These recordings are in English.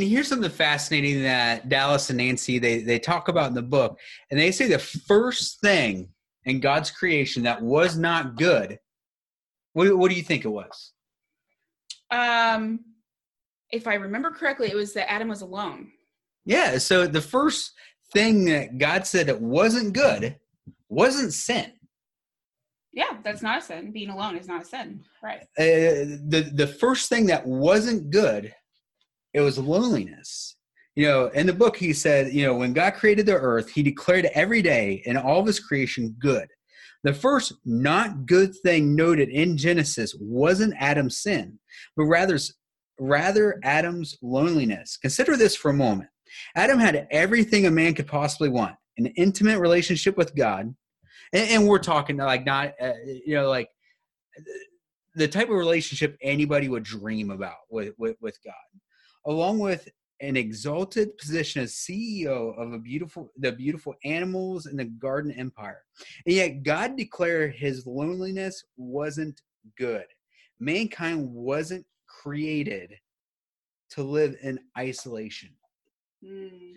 And here's something fascinating that Dallas and Nancy they they talk about in the book, and they say the first thing in God's creation that was not good. What, what do you think it was? Um, if I remember correctly, it was that Adam was alone. Yeah. So the first thing that God said that wasn't good wasn't sin. Yeah, that's not a sin. Being alone is not a sin, right? Uh, the the first thing that wasn't good it was loneliness. You know, in the book, he said, you know, when God created the earth, he declared every day in all of his creation good. The first not good thing noted in Genesis wasn't Adam's sin, but rather, rather Adam's loneliness. Consider this for a moment. Adam had everything a man could possibly want an intimate relationship with God. And, and we're talking like not, uh, you know, like the type of relationship anybody would dream about with, with, with God along with an exalted position as CEO of a beautiful the beautiful animals in the garden empire. And yet God declared his loneliness wasn't good. Mankind wasn't created to live in isolation. Mm.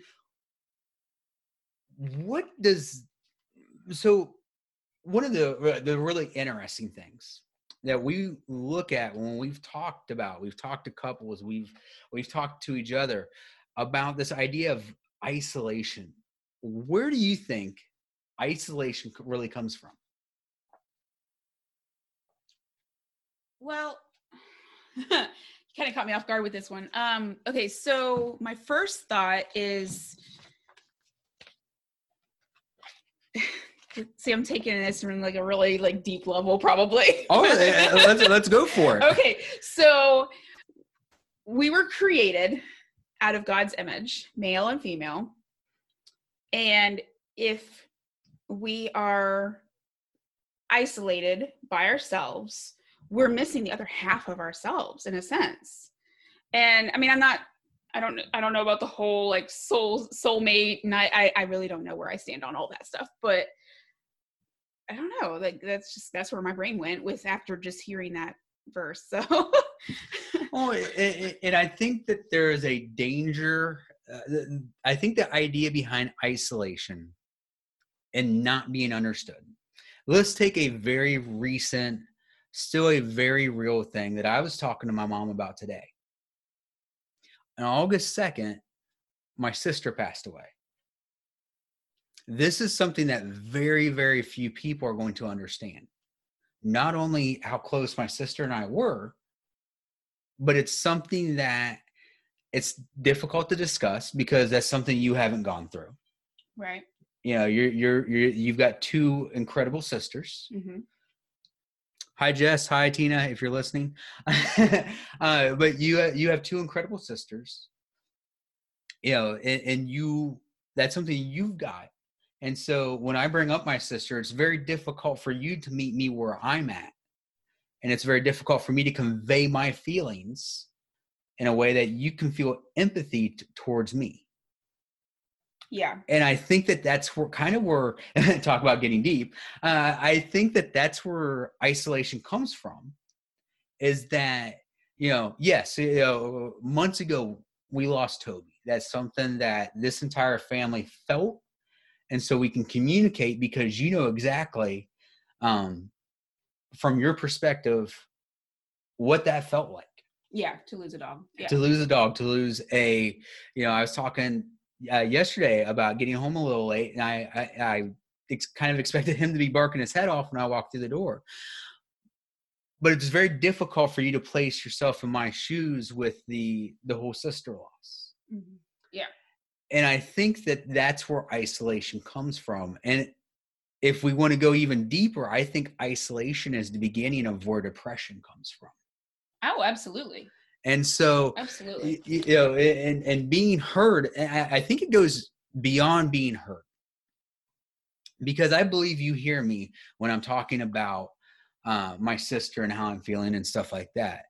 What does so one of the the really interesting things that we look at when we've talked about we've talked to couples we've we've talked to each other about this idea of isolation. Where do you think isolation really comes from? Well you kind of caught me off guard with this one. Um okay so my first thought is see i'm taking this from like a really like deep level probably. Oh let's let's go for it. Okay so we were created out of god's image male and female. And if we are isolated by ourselves we're missing the other half of ourselves in a sense. And i mean i'm not I don't I don't know about the whole like soul soulmate and I, I I really don't know where I stand on all that stuff but I don't know. Like that's just that's where my brain went with after just hearing that verse. So, well, and I think that there is a danger. Uh, I think the idea behind isolation and not being understood. Let's take a very recent, still a very real thing that I was talking to my mom about today. On August 2nd, my sister passed away this is something that very, very few people are going to understand. Not only how close my sister and I were, but it's something that it's difficult to discuss because that's something you haven't gone through. Right. You know, you're you're, you're you've got two incredible sisters. Mm-hmm. Hi Jess, hi Tina, if you're listening. uh, but you you have two incredible sisters. You know, and, and you that's something you've got and so when I bring up my sister, it's very difficult for you to meet me where I'm at. And it's very difficult for me to convey my feelings in a way that you can feel empathy t- towards me. Yeah. And I think that that's where kind of where, talk about getting deep. Uh, I think that that's where isolation comes from is that, you know, yes, you know, months ago we lost Toby. That's something that this entire family felt and so we can communicate because you know exactly um, from your perspective what that felt like yeah to lose a dog yeah. to lose a dog to lose a you know i was talking uh, yesterday about getting home a little late and i i, I ex- kind of expected him to be barking his head off when i walked through the door but it's very difficult for you to place yourself in my shoes with the the whole sister loss mm-hmm. yeah and i think that that's where isolation comes from and if we want to go even deeper, I think isolation is the beginning of where depression comes from. Oh, absolutely. And so, absolutely, you, you know, and and being heard, I, I think it goes beyond being heard because I believe you hear me when I'm talking about uh, my sister and how I'm feeling and stuff like that.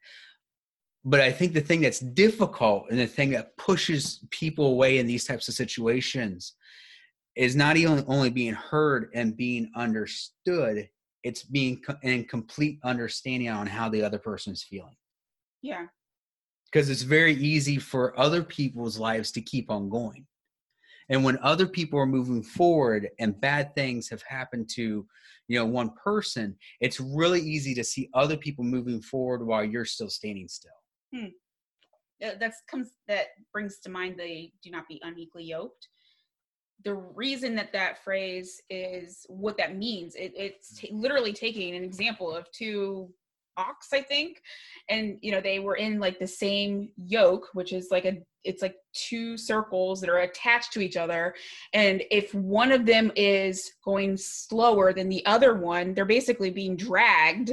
But I think the thing that's difficult and the thing that pushes people away in these types of situations is not even only being heard and being understood, it's being in complete understanding on how the other person is feeling. Yeah. Because it's very easy for other people's lives to keep on going. And when other people are moving forward and bad things have happened to, you know, one person, it's really easy to see other people moving forward while you're still standing still. Hmm. That's comes that brings to mind the do not be unequally yoked. The reason that that phrase is what that means, it, it's t- literally taking an example of two ox i think and you know they were in like the same yoke which is like a it's like two circles that are attached to each other and if one of them is going slower than the other one they're basically being dragged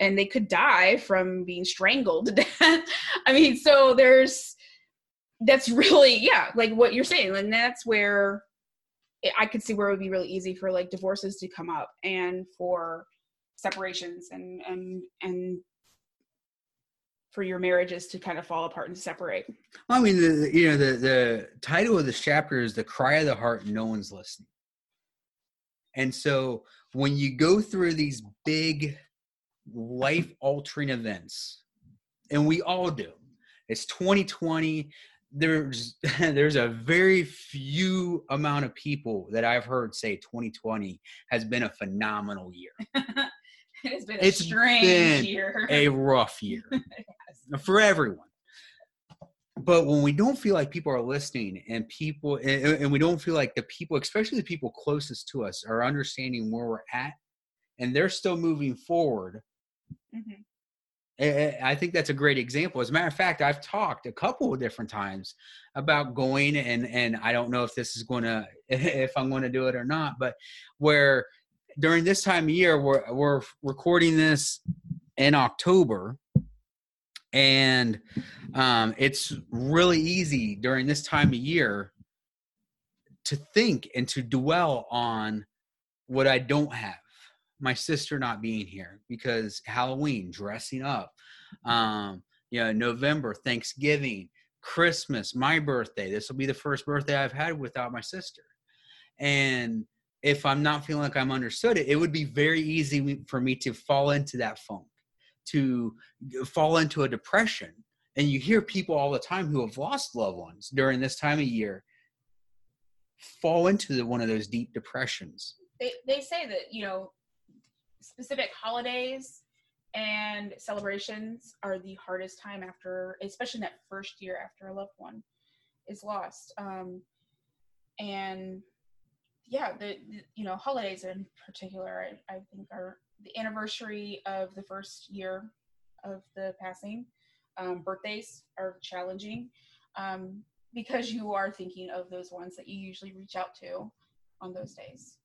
and they could die from being strangled to death. I mean so there's that's really yeah like what you're saying and that's where i could see where it would be really easy for like divorces to come up and for separations and and and for your marriages to kind of fall apart and separate. Well, i mean the, you know the the title of this chapter is the cry of the heart no one's listening. And so when you go through these big life altering events and we all do it's 2020 there's there's a very few amount of people that I've heard say 2020 has been a phenomenal year. it's been a it's strange been year. A rough year yes. for everyone. But when we don't feel like people are listening and people, and, and we don't feel like the people, especially the people closest to us, are understanding where we're at and they're still moving forward, mm-hmm. I think that's a great example. As a matter of fact, I've talked a couple of different times about going and and I don't know if this is going to if I'm going to do it or not, but where during this time of year, we're, we're recording this in October, and um, it's really easy during this time of year to think and to dwell on what I don't have. My sister not being here because Halloween, dressing up, um, you know, November, Thanksgiving, Christmas, my birthday. This will be the first birthday I've had without my sister. And if I'm not feeling like I'm understood, it, it would be very easy for me to fall into that funk, to fall into a depression. And you hear people all the time who have lost loved ones during this time of year fall into the, one of those deep depressions. They, they say that, you know, specific holidays and celebrations are the hardest time after, especially that first year after a loved one is lost. Um, and yeah, the, the, you know holidays in particular, I, I, think are the anniversary of the first year of the passing. Um, birthdays are challenging um, because you are thinking of those ones that you usually reach out to on those days.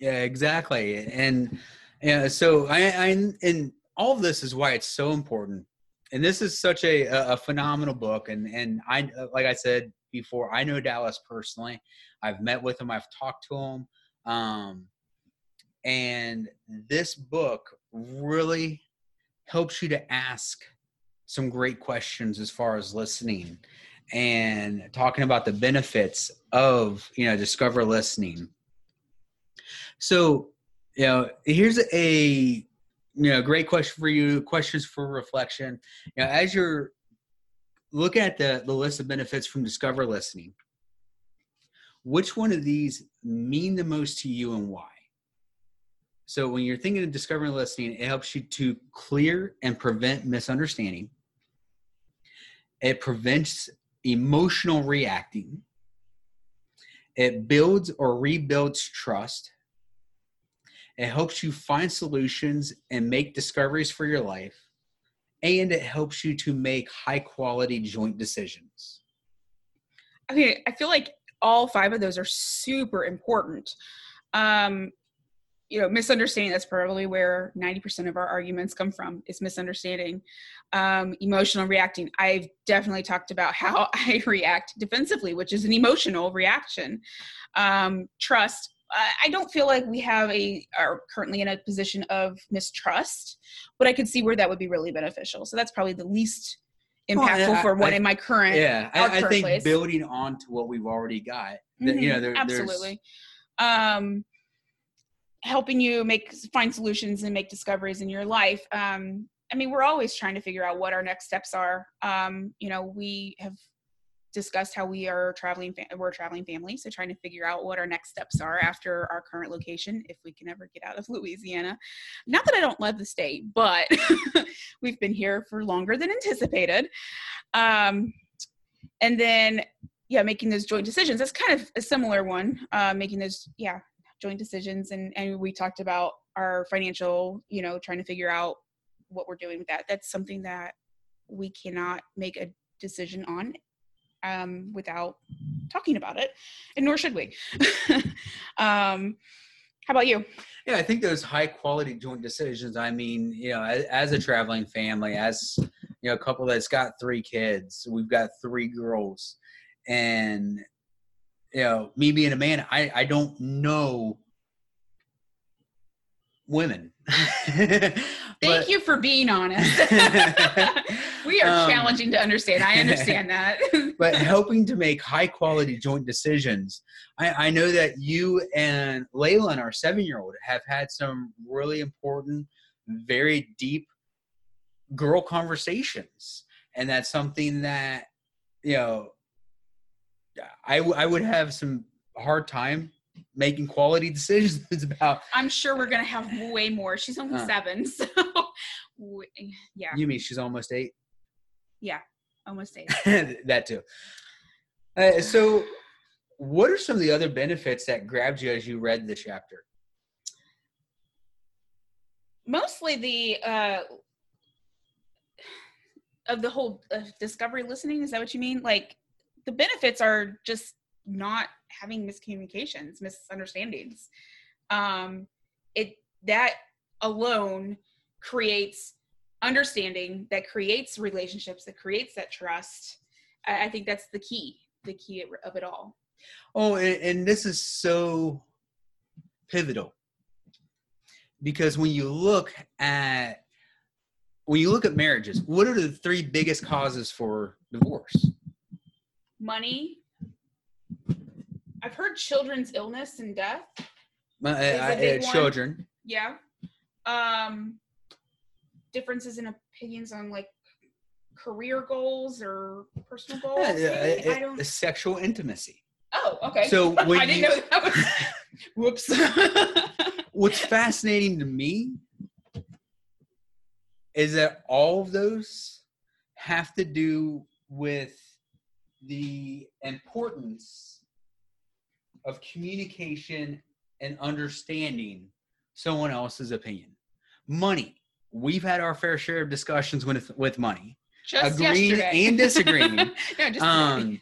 Yeah, exactly, and yeah, so I, I and all of this is why it's so important. And this is such a, a phenomenal book, and and I like I said before, I know Dallas personally. I've met with him. I've talked to him. Um, and this book really helps you to ask some great questions as far as listening and talking about the benefits of you know discovery listening so you know here's a you know great question for you questions for reflection you know as you're looking at the the list of benefits from discovery listening which one of these mean the most to you and why? So when you're thinking of discovering listening, it helps you to clear and prevent misunderstanding. It prevents emotional reacting. It builds or rebuilds trust. It helps you find solutions and make discoveries for your life. And it helps you to make high quality joint decisions. Okay, I feel like all five of those are super important. Um, you know misunderstanding that's probably where 90% of our arguments come from is misunderstanding um, emotional reacting i've definitely talked about how i react defensively which is an emotional reaction um, trust I don't feel like we have a are currently in a position of mistrust, but I could see where that would be really beneficial. So that's probably the least impactful for one I- in my current. Yeah, I, I think place. building on to what we've already got. that, you know, there, absolutely. Um, helping you make find solutions and make discoveries in your life. Um, I mean, we're always trying to figure out what our next steps are. Um, you know, we have discussed how we are traveling. We're a traveling family, so trying to figure out what our next steps are after our current location, if we can ever get out of Louisiana. Not that I don't love the state, but we've been here for longer than anticipated. Um, and then yeah making those joint decisions that's kind of a similar one uh making those yeah joint decisions and and we talked about our financial you know trying to figure out what we're doing with that that's something that we cannot make a decision on um without talking about it and nor should we um how about you Yeah, I think those high quality joint decisions. I mean, you know, as, as a traveling family, as you know, a couple that's got three kids, we've got three girls, and you know, me being a man, I I don't know women. thank you for being honest we are Um, challenging to understand i understand that but helping to make high quality joint decisions. I, I know that you and Layla, and our seven year old, have had some really important, very deep girl conversations. And that's something that, you know, I, w- I would have some hard time making quality decisions about. I'm sure we're gonna have way more. She's only Uh. seven, so yeah, You mean she's almost eight? Yeah, almost eight. that too. Uh, so, what are some of the other benefits that grabbed you as you read the chapter? Mostly the uh, of the whole uh, discovery listening. Is that what you mean? Like the benefits are just not having miscommunications, misunderstandings. Um, it that alone creates understanding that creates relationships that creates that trust i, I think that's the key the key of it all Oh, and, and this is so pivotal because when you look at when you look at marriages, what are the three biggest causes for divorce? money i've heard children's illness and death Uh, uh, big uh, one. children. yeah um differences in opinions on like career goals or personal goals uh, i don't sexual intimacy. oh okay So when i didn't you- know that was whoops What's fascinating to me is that all of those have to do with the importance of communication and understanding someone else's opinion. Money. We've had our fair share of discussions with with money. just agreeing yesterday. and disagreeing. no, just Um.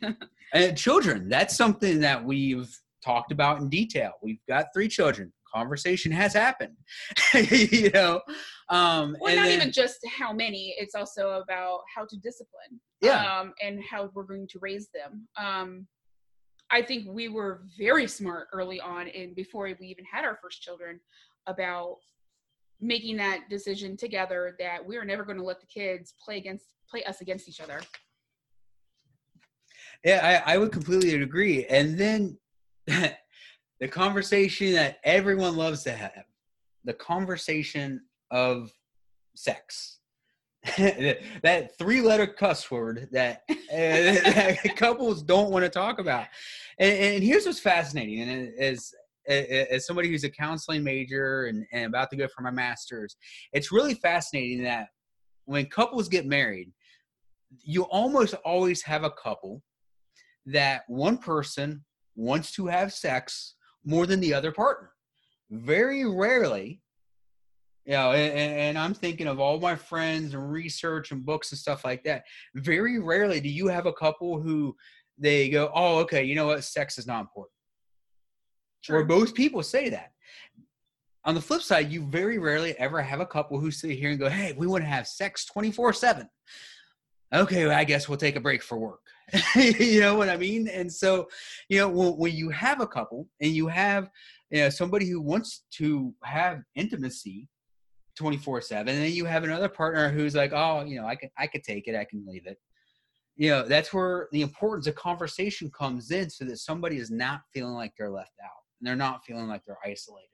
And children, that's something that we've talked about in detail. We've got three children. Conversation has happened. you know. Um well, not then- even just how many. It's also about how to discipline. Yeah. Um, and how we're going to raise them. Um, I think we were very smart early on, and before we even had our first children, about making that decision together that we are never going to let the kids play against play us against each other. Yeah, I, I would completely agree. And then the conversation that everyone loves to have, the conversation of sex. that three letter cuss word that, uh, that couples don't want to talk about. And, and here's what's fascinating and as as somebody who's a counseling major and, and about to go for my master's, it's really fascinating that when couples get married, you almost always have a couple that one person wants to have sex more than the other partner. Very rarely, you know, and, and I'm thinking of all my friends and research and books and stuff like that. Very rarely do you have a couple who they go, oh, okay, you know what, sex is not important. Or True. most people say that. on the flip side, you very rarely ever have a couple who sit here and go, "Hey, we want to have sex 24/7." Okay, well, I guess we'll take a break for work. you know what I mean? And so, you know, when, when you have a couple and you have you know somebody who wants to have intimacy 24/7 and then you have another partner who's like, "Oh, you know, I can I could take it, I can leave it." You know, that's where the importance of conversation comes in so that somebody is not feeling like they're left out and they're not feeling like they're isolated.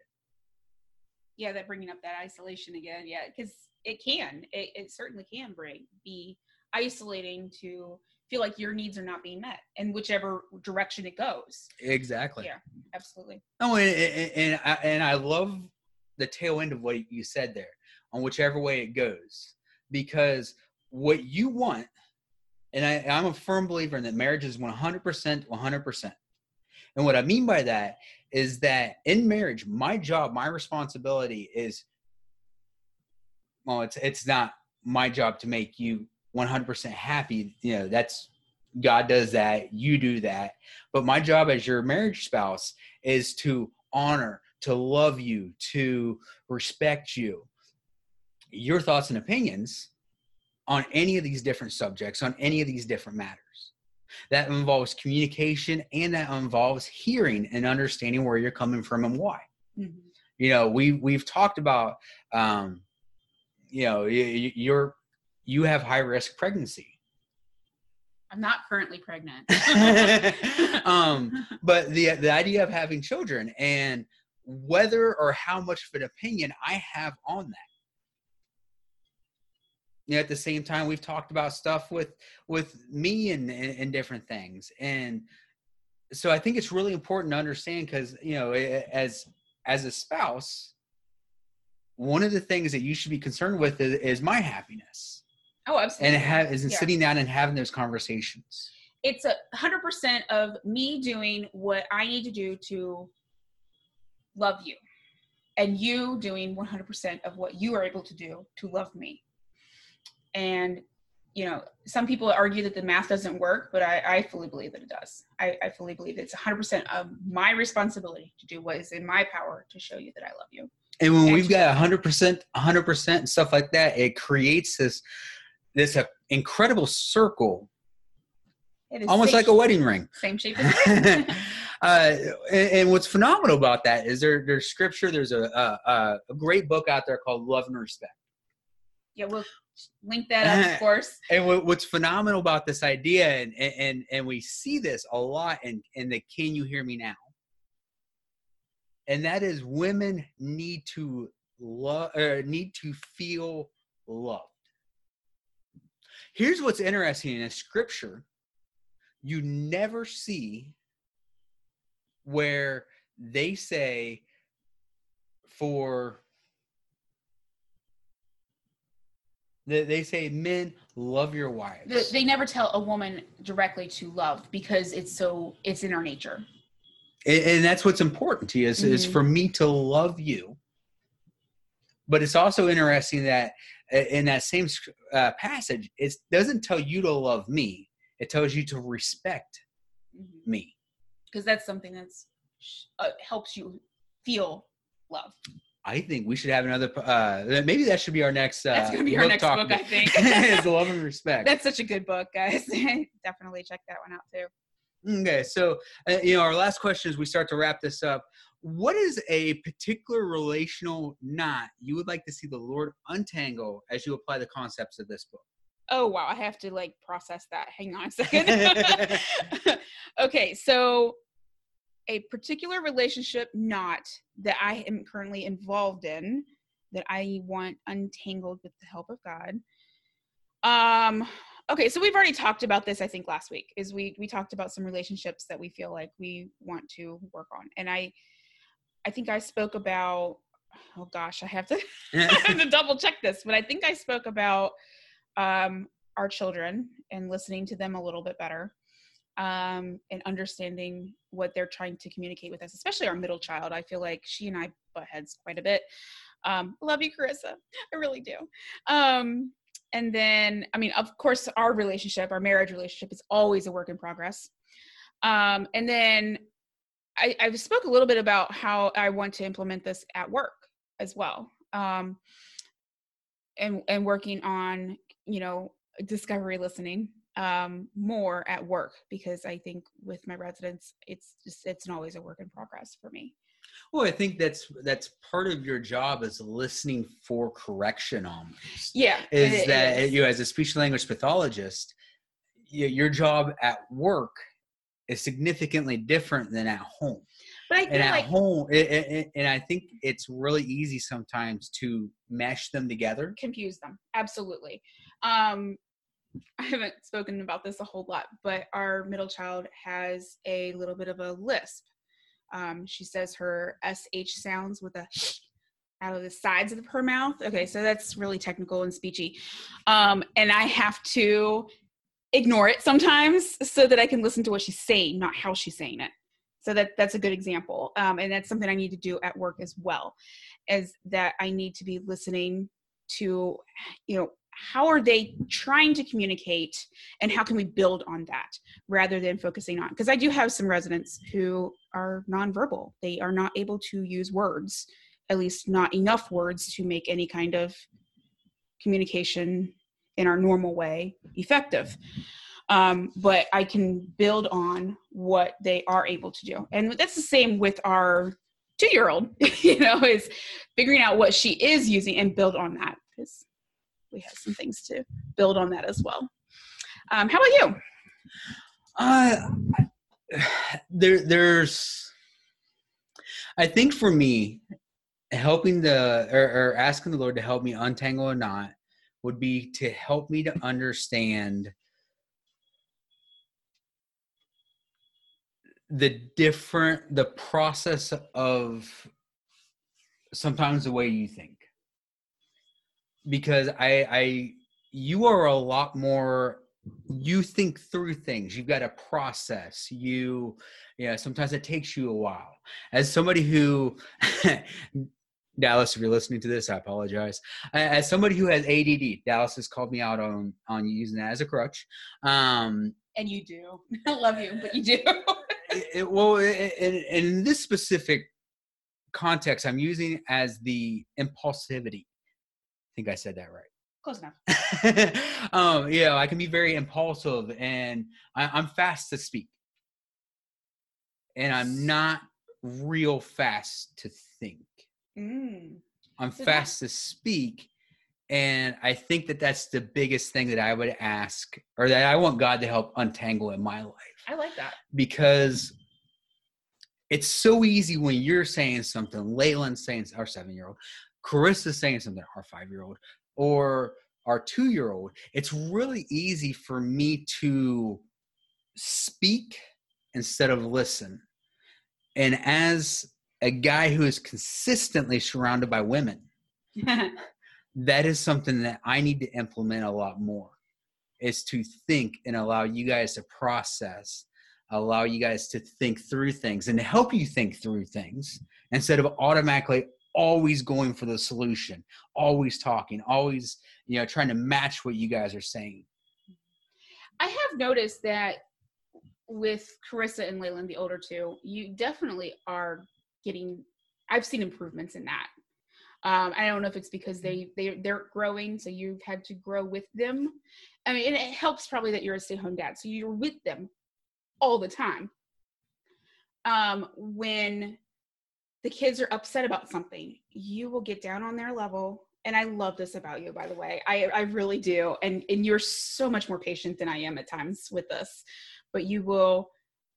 Yeah that bringing up that isolation again yeah because it can it, it certainly can bring be isolating to feel like your needs are not being met in whichever direction it goes. Exactly. Yeah absolutely. Oh and, and, and I, and I love the tail end of what you said there on whichever way it goes because what you want and I, i'm a firm believer in that marriage is 100% 100% and what i mean by that is that in marriage, my job, my responsibility is well, it's it's not my job to make you 100% happy. You know, that's God does that, you do that. But my job as your marriage spouse is to honor, to love you, to respect you. Your thoughts and opinions on any of these different subjects, on any of these different matters that involves communication and that involves hearing and understanding where you're coming from and why mm-hmm. you know we we've talked about um you know you, you're you have high risk pregnancy I'm not currently pregnant. um, but the the idea of having children and whether or how much of an opinion I have on that you know, at the same time we've talked about stuff with with me and, and, and different things. And so i think it's really important to understand because you know as as a spouse one of the things that you should be concerned with is, is my happiness. Oh absolutely. and have is yeah. sitting down and having those conversations? It's a hundred percent of me doing what i need to do to love you. And you doing 100% of what you are able to do to love me and you know some people argue that the math doesn't work but i, I fully believe that it does. I, I fully believe it's 100% of my responsibility to do what is in my power to show you that i love you. And when and we've got 100% 100% and stuff like that it creates this this uh, incredible circle. Almost like shape, a wedding ring. Same shape uh, and, and, what's phenomenal about that is there there's scripture there's a, a, a great book out there called love and respect. Yeah well link that up, of course. And what's phenomenal about this idea, and and and we see this a lot in in the "Can You Hear Me Now," and that is women need to love or need to feel loved. Here's what's interesting in a scripture: you never see where they say for They, they say men love your wives. They never tell a woman directly to love because it's so it's in our nature. And, and that's what's important to you is, mm-hmm. is for me to love you. But it's also interesting that uh, in that same uh, passage, it doesn't tell you to love me. It tells you to respect mm-hmm. me. Because that's something that's uh, helps you feel love. I think we should have another. Uh, maybe that should be our next. Uh, That's gonna be our next book, I think. it's love and respect. That's such a good book, guys. Definitely check that one out too. Okay, so uh, you know, our last question as we start to wrap this up. What is a particular relational knot you would like to see the Lord untangle as you apply the concepts of this book? Oh wow, I have to like process that. Hang on a second. okay, so a particular relationship knot that I am currently involved in that I want untangled with the help of God. Um okay, so we've already talked about this I think last week. Is we we talked about some relationships that we feel like we want to work on. And I I think I spoke about oh gosh, I have to, I have to double check this, but I think I spoke about um our children and listening to them a little bit better um, and understanding what they're trying to communicate with us, especially our middle child. I feel like she and I butt heads quite a bit. Um, love you, Carissa. I really do. Um, and then, I mean, of course, our relationship, our marriage relationship, is always a work in progress. Um, and then I, I spoke a little bit about how I want to implement this at work as well. Um, and and working on you know discovery listening um, more at work because I think with my residents, it's just it's always a work in progress for me. Well, I think that's that's part of your job is listening for correction almost. Yeah, Is it that is. you as a speech language pathologist, y- your job at work is significantly different than at home. But I And at like home, it, it- and I think it's really easy sometimes to mesh them together. confuse them absolutely um i haven't spoken about this a whole lot but our middle child has a little bit of a lisp. Um she says her sh sounds with a out of the sides of her mouth. Okay so that's really technical and speechy. Um and i have to ignore it sometimes so that i can listen to what she's saying not how she's saying it. So that that's a good example. Um, and that's something i need to do at work as well is that I need to be listening to, you know, how are they trying to communicate and how can we build on that rather than focusing on because I do have some residents who are nonverbal. They are not able to use words, at least not enough words to make any kind of communication in our normal way effective. Um, but I can build on what they are able to do. And that's the same with our two year old, you know, is figuring out what she is using and build on that because we have some things to build on that as well. Um, how about you? Uh, there, there's. I think for me, helping the or, or asking the Lord to help me untangle a knot would be to help me to understand the different the process of sometimes the way you think because i i you are a lot more you think through things. You've got a process. You yeah sometimes it takes you a while. As somebody who dallas if you're listening to this i apologize. As somebody who has ADD dallas has called me out on on using that as a crutch. Um And you do. I love you, but you do. it, it- well in this specific context i'm using it as the impulsivity think i said that right Close enough. um, yeah, I can be very impulsive and I, I'm fast to speak. And I'm not real fast to think. Mm. I'm So fast to speak. And I think that that's the biggest thing that I would ask or that I want God to help untangle in my life I like that. because it's so easy when you're saying something, Laylan's saying, our seven year old, Carissa's saying something, our five year old, or our two year old. It's really easy for me to speak instead of listen. And as a guy who is consistently surrounded by women, that is something that I need to implement a lot more is to think and allow you guys to process, allow you guys to think through things and to help you think through things instead of automatically always going for the solution, always talking, always, you know, trying to match what you guys are saying. I have noticed that with Carissa and Leyland, the older two, you definitely are getting. I've seen improvements in that. Um, I don't know if it's because they they they're growing, so you've had to grow with them. I mean, and it helps probably that you're a stay-home dad, so you're with them all the time. Um, when the kids are upset about something, you will get down on their level. And I love this about you, by the way. I, I really do. And and you're so much more patient than I am at times with this. But you will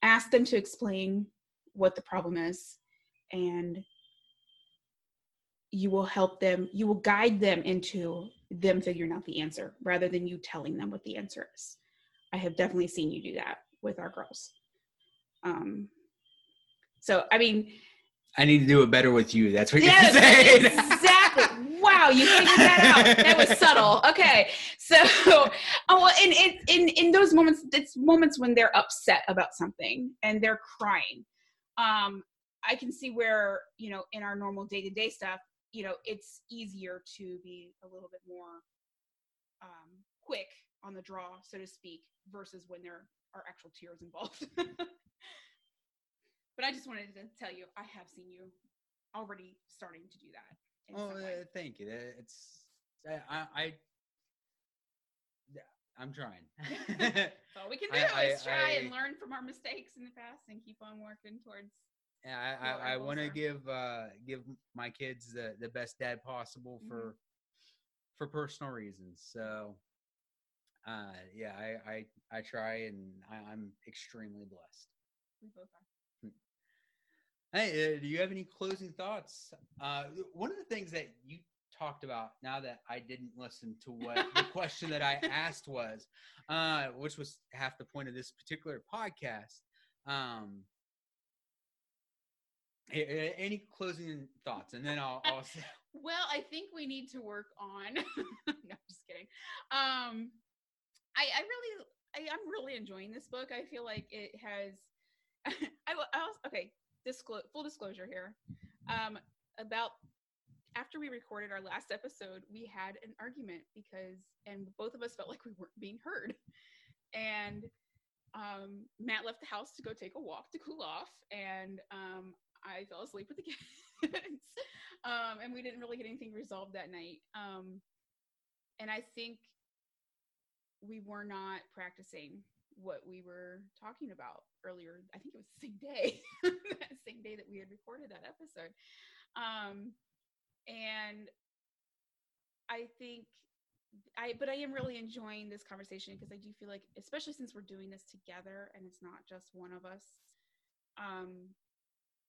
ask them to explain what the problem is and you will help them, you will guide them into them figuring out the answer rather than you telling them what the answer is. I have definitely seen you do that with our girls. Um, so I mean, I need to do it better with you. That's what Yes, you're saying. exactly. Wow, you figured that out. That was subtle. Okay, so oh, well, in in in in those moments, it's moments when they're upset about something and they're crying. Um, I can see where you know in our normal day to day stuff, you know, it's easier to be a little bit more um, quick on the draw, so to speak, versus when there are actual tears involved. but I just wanted to tell you, I have seen you already starting to do that Oh, uh, thank you. It's I, I, I yeah, I'm trying. All we can do I- is I- try and learn from our mistakes in the past and keep on working towards. Yeah, I, I, I want to give uh, give my kids the, the best dad possible Mhm. for for personal reasons. So, uh, yeah, I, I I try, and I, I'm extremely blessed. We both are. Hey, uh, do you have any closing thoughts? Uh, one of the things that you talked about now that I didn't listen to what the question that I asked was, uh, which was half the point of this particular podcast. Um, any closing thoughts, and then I'll, I'll say, Well, I think we need to work on. no, just kidding. Um, I, I really, I, I'm really enjoying this book. I feel like it has. I, will- I was okay. Disclo- full disclosure here. Um, about after we recorded our last episode, we had an argument because, and both of us felt like we weren't being heard, and um, Matt left the house to go take a walk to cool off, and um, I fell asleep with the kids. um, and we didn't really get anything resolved that night. Um, and I think we were not practicing what we were talking about earlier. I think it was the same day, same day that we had recorded that episode. Um, and I think I, but I am really enjoying this conversation because I do feel like, especially since we're doing this together and it's not just one of us, um,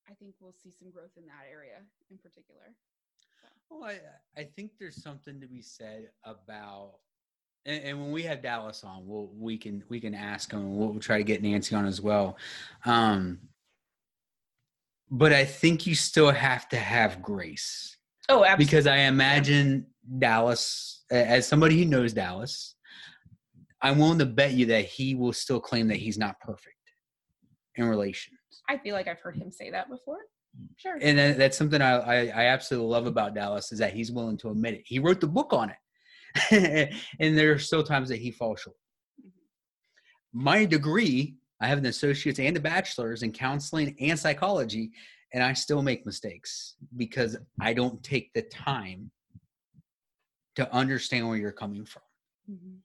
I think we'll see some growth in that area in particular. well, I, I think there's something to be said about. And, and when we have Dallas on, we'll we can we can ask him. and We'll try to get Nancy on as well. Um, but I think you still have to have grace. Oh, absolutely. because I imagine Dallas, as somebody who knows Dallas, I'm willing to bet you that he will still claim that he's not perfect in relations. I feel like I've heard him say that before. Sure. And that's something I, I, I absolutely love about Dallas is that he's willing to admit it. He wrote the book on it. and there are still times that he falls short. Mhm. My degree, I have an associate's and a bachelor's in counseling and psychology, and I still make mistakes because I don't take the time to understand where you're coming from. Mhm.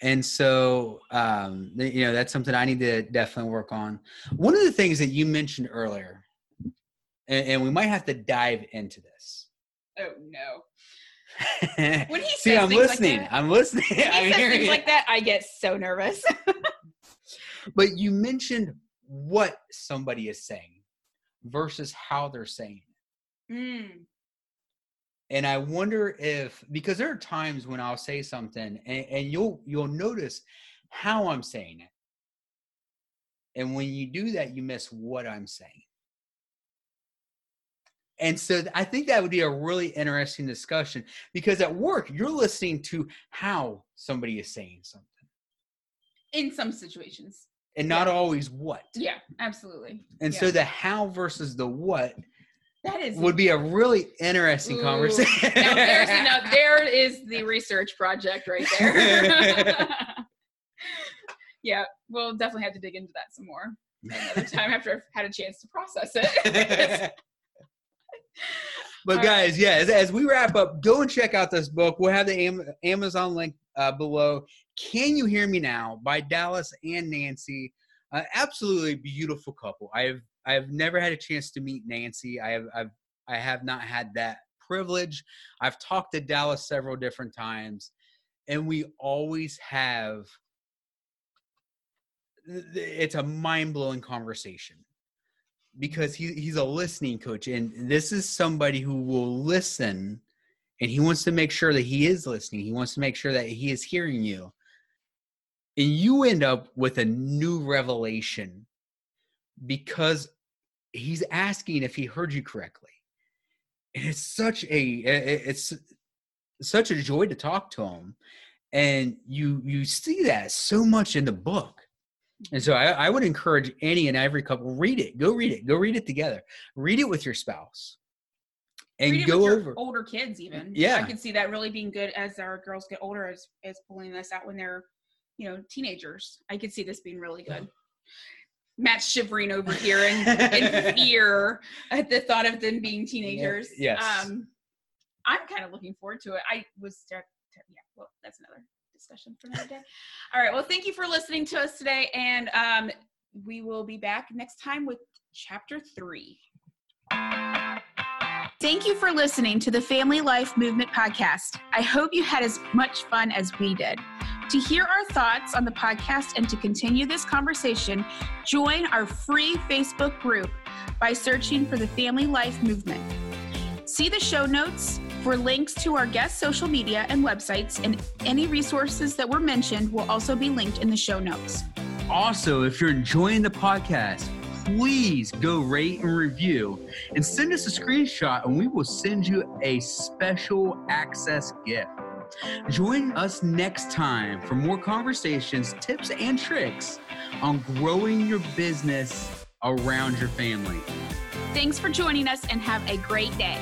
And so, um, you know, that's something I need to definitely work on. One of the things that you mentioned earlier, and, and we might have to dive into this. Oh no. When he See, I'm things like listening. that- I'm listening. I'm he says hearing like that, I get so nervous. But you mentioned what somebody is saying versus how they're saying it. mm. And I wonder if because there are times when I'll say something and, and you'll you'll notice how I'm saying it. And when you do that, you miss what I'm saying. And so I think that would be a really interesting discussion because at work, you're listening to how somebody is saying something In some situations. and not Yeah. always what. Yeah, absolutely. And Yeah. so the how versus the what That is would be a really interesting Ooh. conversation. now there's now there is the research project right there. yeah, we'll definitely have to dig into that some more another time after I've had a chance to process it. But All guys, yeah, as, as we wrap up, go and check out this book. We'll have the Am- Amazon link uh, below. Can you hear me now? By Dallas and Nancy. Uh, absolutely beautiful couple. I've I've never had a chance to meet Nancy. I have I've I have not had that privilege. I've talked to Dallas several different times, and we always have. It's a mind blowing conversation because he, he's a listening coach and this is somebody who will listen and he wants to make sure that he is listening. He wants to make sure that he is hearing you. And you end up with a new revelation because he's asking if he heard you correctly. And it's such a it's such a joy to talk to him. And you you see that so much in the book and so I, I would encourage any and every couple read it. Go read it. Go read it together. Read it with your spouse, and go over. older kids even. Yeah. I can see that really being good as our girls get older as as pulling this out when they're, you know, teenagers. I could see this being really good. Matt's shivering over here in, in fear at the thought of them being teenagers. Yes. Um, I'm kind of looking forward to it. I was, yeah, well, that's another discussion for another day. All right. Well, thank you for listening to us today. And um, we will be back next time with chapter three. Thank you for listening to the Family Life Movement podcast. I hope you had as much fun as we did. To hear our thoughts on the podcast and to continue this conversation, join our free Facebook group by searching for the Family Life Movement. See the show notes for links to our guest social media and websites, and any resources that were mentioned will also be linked in the show notes. Also, if you're enjoying the podcast, please go rate and review and send us a screenshot, and we will send you a special access gift. Join us next time for more conversations, tips, and tricks on growing your business around your family. Thanks for joining us and have a great day.